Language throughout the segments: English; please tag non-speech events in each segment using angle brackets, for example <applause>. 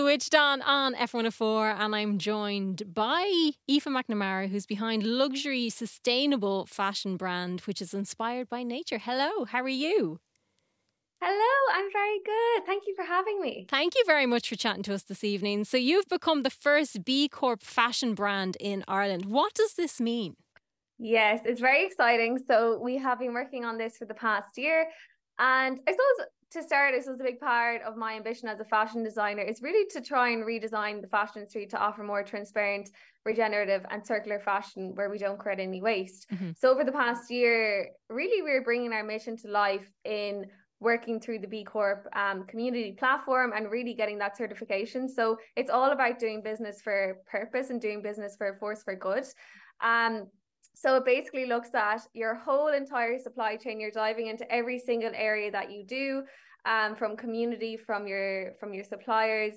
Switched on on F104, and I'm joined by Aoife McNamara, who's behind luxury, sustainable fashion brand, which is inspired by nature. Hello, how are you? Hello, I'm very good. Thank you for having me. Thank you very much for chatting to us this evening. So, you've become the first B Corp fashion brand in Ireland. What does this mean? Yes, it's very exciting. So, we have been working on this for the past year. And I suppose to start, this was a big part of my ambition as a fashion designer is really to try and redesign the fashion street to offer more transparent, regenerative, and circular fashion where we don't create any waste. Mm-hmm. So over the past year, really, we're bringing our mission to life in working through the B Corp um, community platform and really getting that certification. So it's all about doing business for purpose and doing business for a force for good. Um, so it basically looks at your whole entire supply chain. You're diving into every single area that you do, um, from community, from your from your suppliers.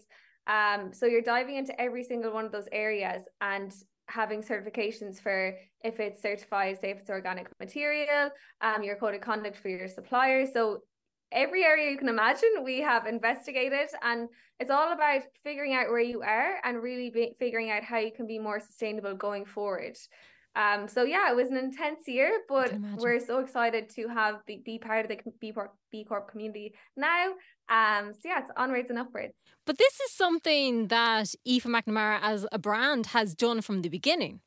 Um, so you're diving into every single one of those areas and having certifications for if it's certified, say if it's organic material, um, your code of conduct for your suppliers. So every area you can imagine we have investigated and it's all about figuring out where you are and really be, figuring out how you can be more sustainable going forward um, so yeah, it was an intense year, but we're so excited to have be, be part of the B Corp, B Corp community now. Um, so yeah, it's onwards and upwards. But this is something that Aoife McNamara as a brand has done from the beginning.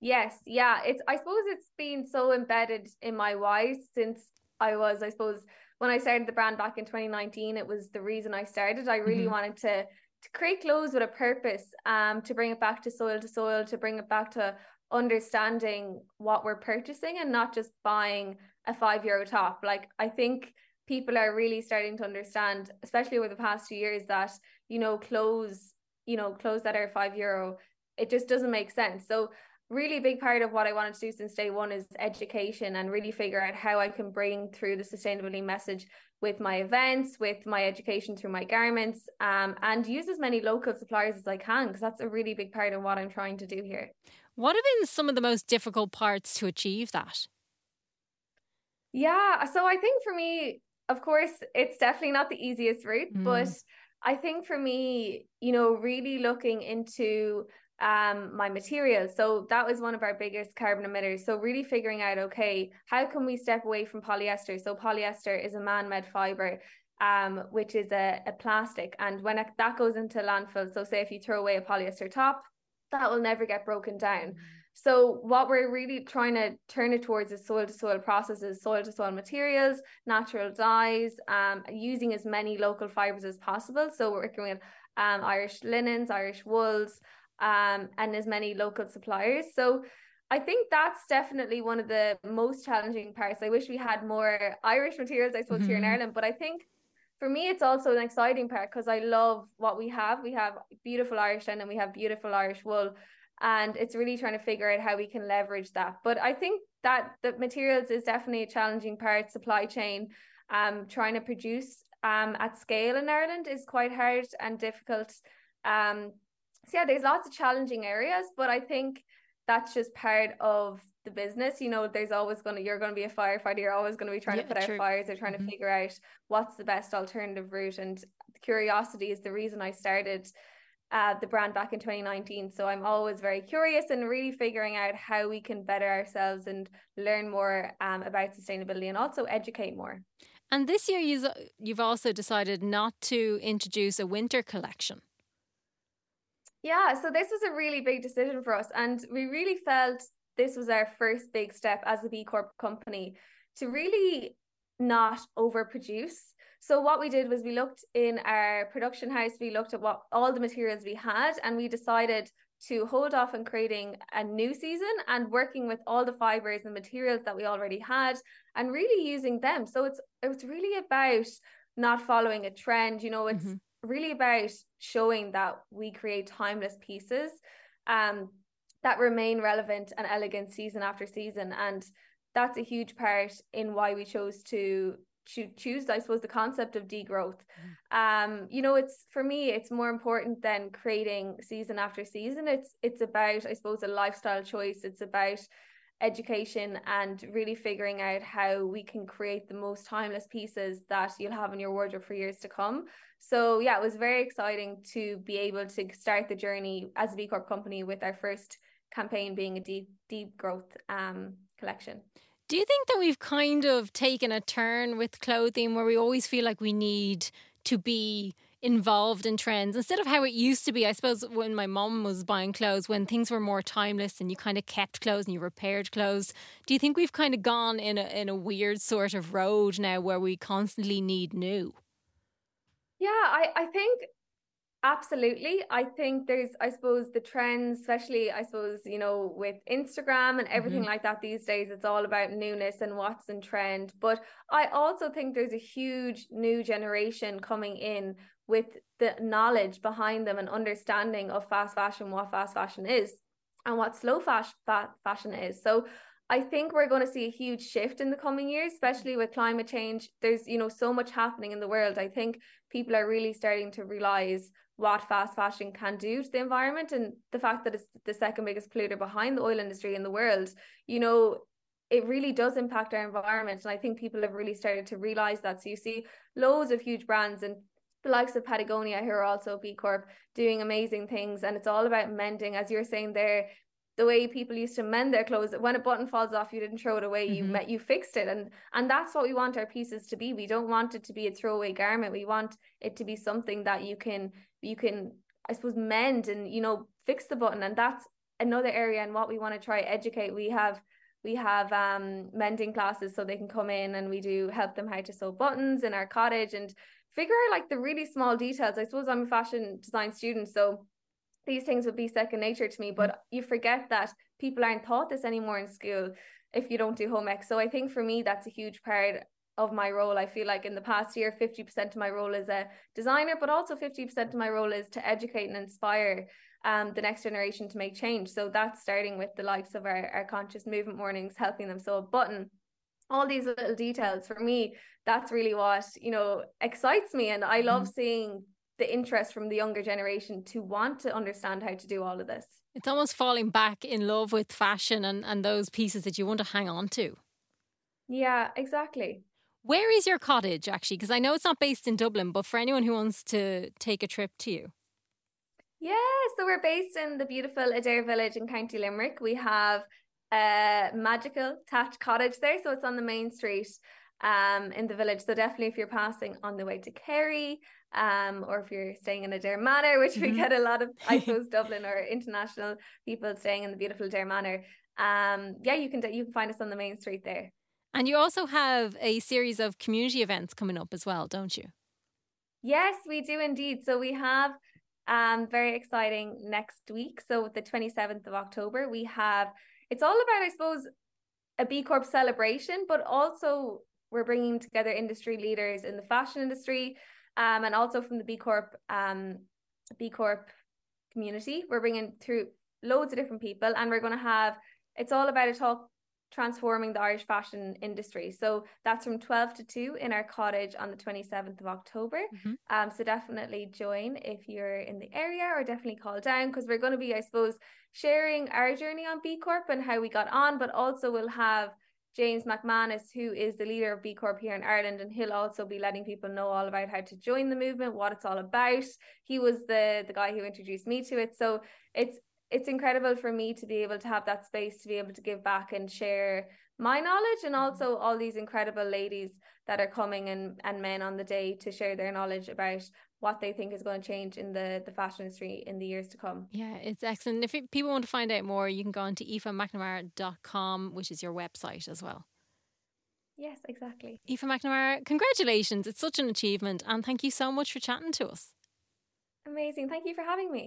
Yes, yeah. It's I suppose it's been so embedded in my why since I was, I suppose, when I started the brand back in 2019, it was the reason I started. I really mm-hmm. wanted to to create clothes with a purpose, um, to bring it back to soil to soil, to bring it back to understanding what we're purchasing and not just buying a five euro top. Like I think people are really starting to understand, especially over the past few years, that you know clothes, you know clothes that are five euro, it just doesn't make sense. So really big part of what I wanted to do since day one is education and really figure out how I can bring through the sustainability message with my events, with my education through my garments, um, and use as many local suppliers as I can because that's a really big part of what I'm trying to do here. What have been some of the most difficult parts to achieve that? Yeah, so I think for me, of course, it's definitely not the easiest route, mm. but I think for me, you know, really looking into um my materials so that was one of our biggest carbon emitters so really figuring out okay how can we step away from polyester so polyester is a man-made fiber um which is a, a plastic and when it, that goes into landfill so say if you throw away a polyester top that will never get broken down. So what we're really trying to turn it towards is soil to soil processes, soil to soil materials, natural dyes, um, using as many local fibers as possible. So we're working with um, Irish linens, Irish wools, um, and as many local suppliers. So I think that's definitely one of the most challenging parts. I wish we had more Irish materials, I suppose, mm-hmm. here in mm-hmm. Ireland, but I think for me it's also an exciting part because I love what we have. We have beautiful Irish linen we have beautiful Irish wool. And it's really trying to figure out how we can leverage that. But I think that the materials is definitely a challenging part, supply chain. Um, trying to produce um at scale in Ireland is quite hard and difficult. Um, so yeah, there's lots of challenging areas, but I think that's just part of the business. You know, there's always gonna you're gonna be a firefighter, you're always gonna be trying yeah, to put true. out fires or trying mm-hmm. to figure out what's the best alternative route. And curiosity is the reason I started uh, the brand back in 2019. So I'm always very curious and really figuring out how we can better ourselves and learn more um, about sustainability and also educate more. And this year, you've also decided not to introduce a winter collection. Yeah, so this was a really big decision for us. And we really felt this was our first big step as a B Corp company to really not overproduce. So what we did was we looked in our production house, we looked at what all the materials we had, and we decided to hold off on creating a new season and working with all the fibers and materials that we already had and really using them. So it's it's really about not following a trend. You know, it's mm-hmm really about showing that we create timeless pieces um, that remain relevant and elegant season after season. And that's a huge part in why we chose to choose i suppose the concept of degrowth mm. um you know it's for me it's more important than creating season after season it's it's about i suppose a lifestyle choice it's about education and really figuring out how we can create the most timeless pieces that you'll have in your wardrobe for years to come. So yeah, it was very exciting to be able to start the journey as a B Corp company with our first campaign being a deep deep growth um, collection. Do you think that we've kind of taken a turn with clothing where we always feel like we need to be involved in trends instead of how it used to be. I suppose when my mom was buying clothes, when things were more timeless and you kind of kept clothes and you repaired clothes, do you think we've kind of gone in a in a weird sort of road now where we constantly need new? Yeah, I, I think Absolutely. I think there's, I suppose, the trends, especially, I suppose, you know, with Instagram and everything mm-hmm. like that these days, it's all about newness and what's in trend. But I also think there's a huge new generation coming in with the knowledge behind them and understanding of fast fashion, what fast fashion is, and what slow fast fa- fashion is. So I think we're going to see a huge shift in the coming years, especially with climate change. There's, you know, so much happening in the world. I think people are really starting to realize what fast fashion can do to the environment and the fact that it's the second biggest polluter behind the oil industry in the world you know it really does impact our environment and i think people have really started to realize that so you see loads of huge brands and the likes of Patagonia who are also B Corp doing amazing things. And it's all about mending as you're saying there the way people used to mend their clothes. When a button falls off you didn't throw it away you mm-hmm. met you fixed it. And and that's what we want our pieces to be. We don't want it to be a throwaway garment. We want it to be something that you can you can i suppose mend and you know fix the button. And that's another area and what we want to try educate. We have we have um mending classes so they can come in and we do help them how to sew buttons in our cottage and figure out like the really small details. I suppose i'm a fashion design student so these things would be second nature to me but mm. you forget that people aren't taught this anymore in school if you don't do home ec so i think for me that's a huge part of my role. I feel like in the past year 50% of my role is a designer but also 50% of my role is to educate and inspire um, the next generation to make change so that's starting with the likes of our, our conscious movement mornings helping them sew a button all these little details for me that's really what you know excites me and i love mm. seeing the interest from the younger generation to want to understand how to do all of this. It's almost falling back in love with fashion and, and those pieces that you want to hang on to. Yeah, exactly. Where is your cottage actually? Because I know it's not based in Dublin, but for anyone who wants to take a trip to you. Yeah, so we're based in the beautiful Adare village in County Limerick. We have a magical thatched cottage there, so it's on the main street um in the village. So definitely if you're passing on the way to Kerry, um, or if you're staying in Adare Manor, which we mm-hmm. get a lot of, I <laughs> suppose, Dublin or international people staying in the beautiful Adare Manor. Um, yeah, you can you can find us on the main street there. And you also have a series of community events coming up as well, don't you? Yes, we do indeed. So we have um very exciting next week. So the 27th of October, we have it's all about, I suppose, a B Corp celebration, but also we're bringing together industry leaders in the fashion industry, um, and also from the B Corp um, B Corp community. We're bringing through loads of different people, and we're going to have it's all about a talk transforming the Irish fashion industry. So that's from 12 to 2 in our cottage on the 27th of October. Mm-hmm. Um, so definitely join if you're in the area or definitely call down because we're going to be, I suppose, sharing our journey on B Corp and how we got on, but also we'll have James McManus, who is the leader of B Corp here in Ireland, and he'll also be letting people know all about how to join the movement, what it's all about. He was the the guy who introduced me to it, so it's it's incredible for me to be able to have that space to be able to give back and share my knowledge and mm-hmm. also all these incredible ladies that are coming and, and men on the day to share their knowledge about what they think is going to change in the, the fashion industry in the years to come. Yeah, it's excellent. If people want to find out more, you can go on to aoifemcnamara.com, which is your website as well. Yes, exactly. Aoife McNamara, congratulations. It's such an achievement. And thank you so much for chatting to us. Amazing. Thank you for having me.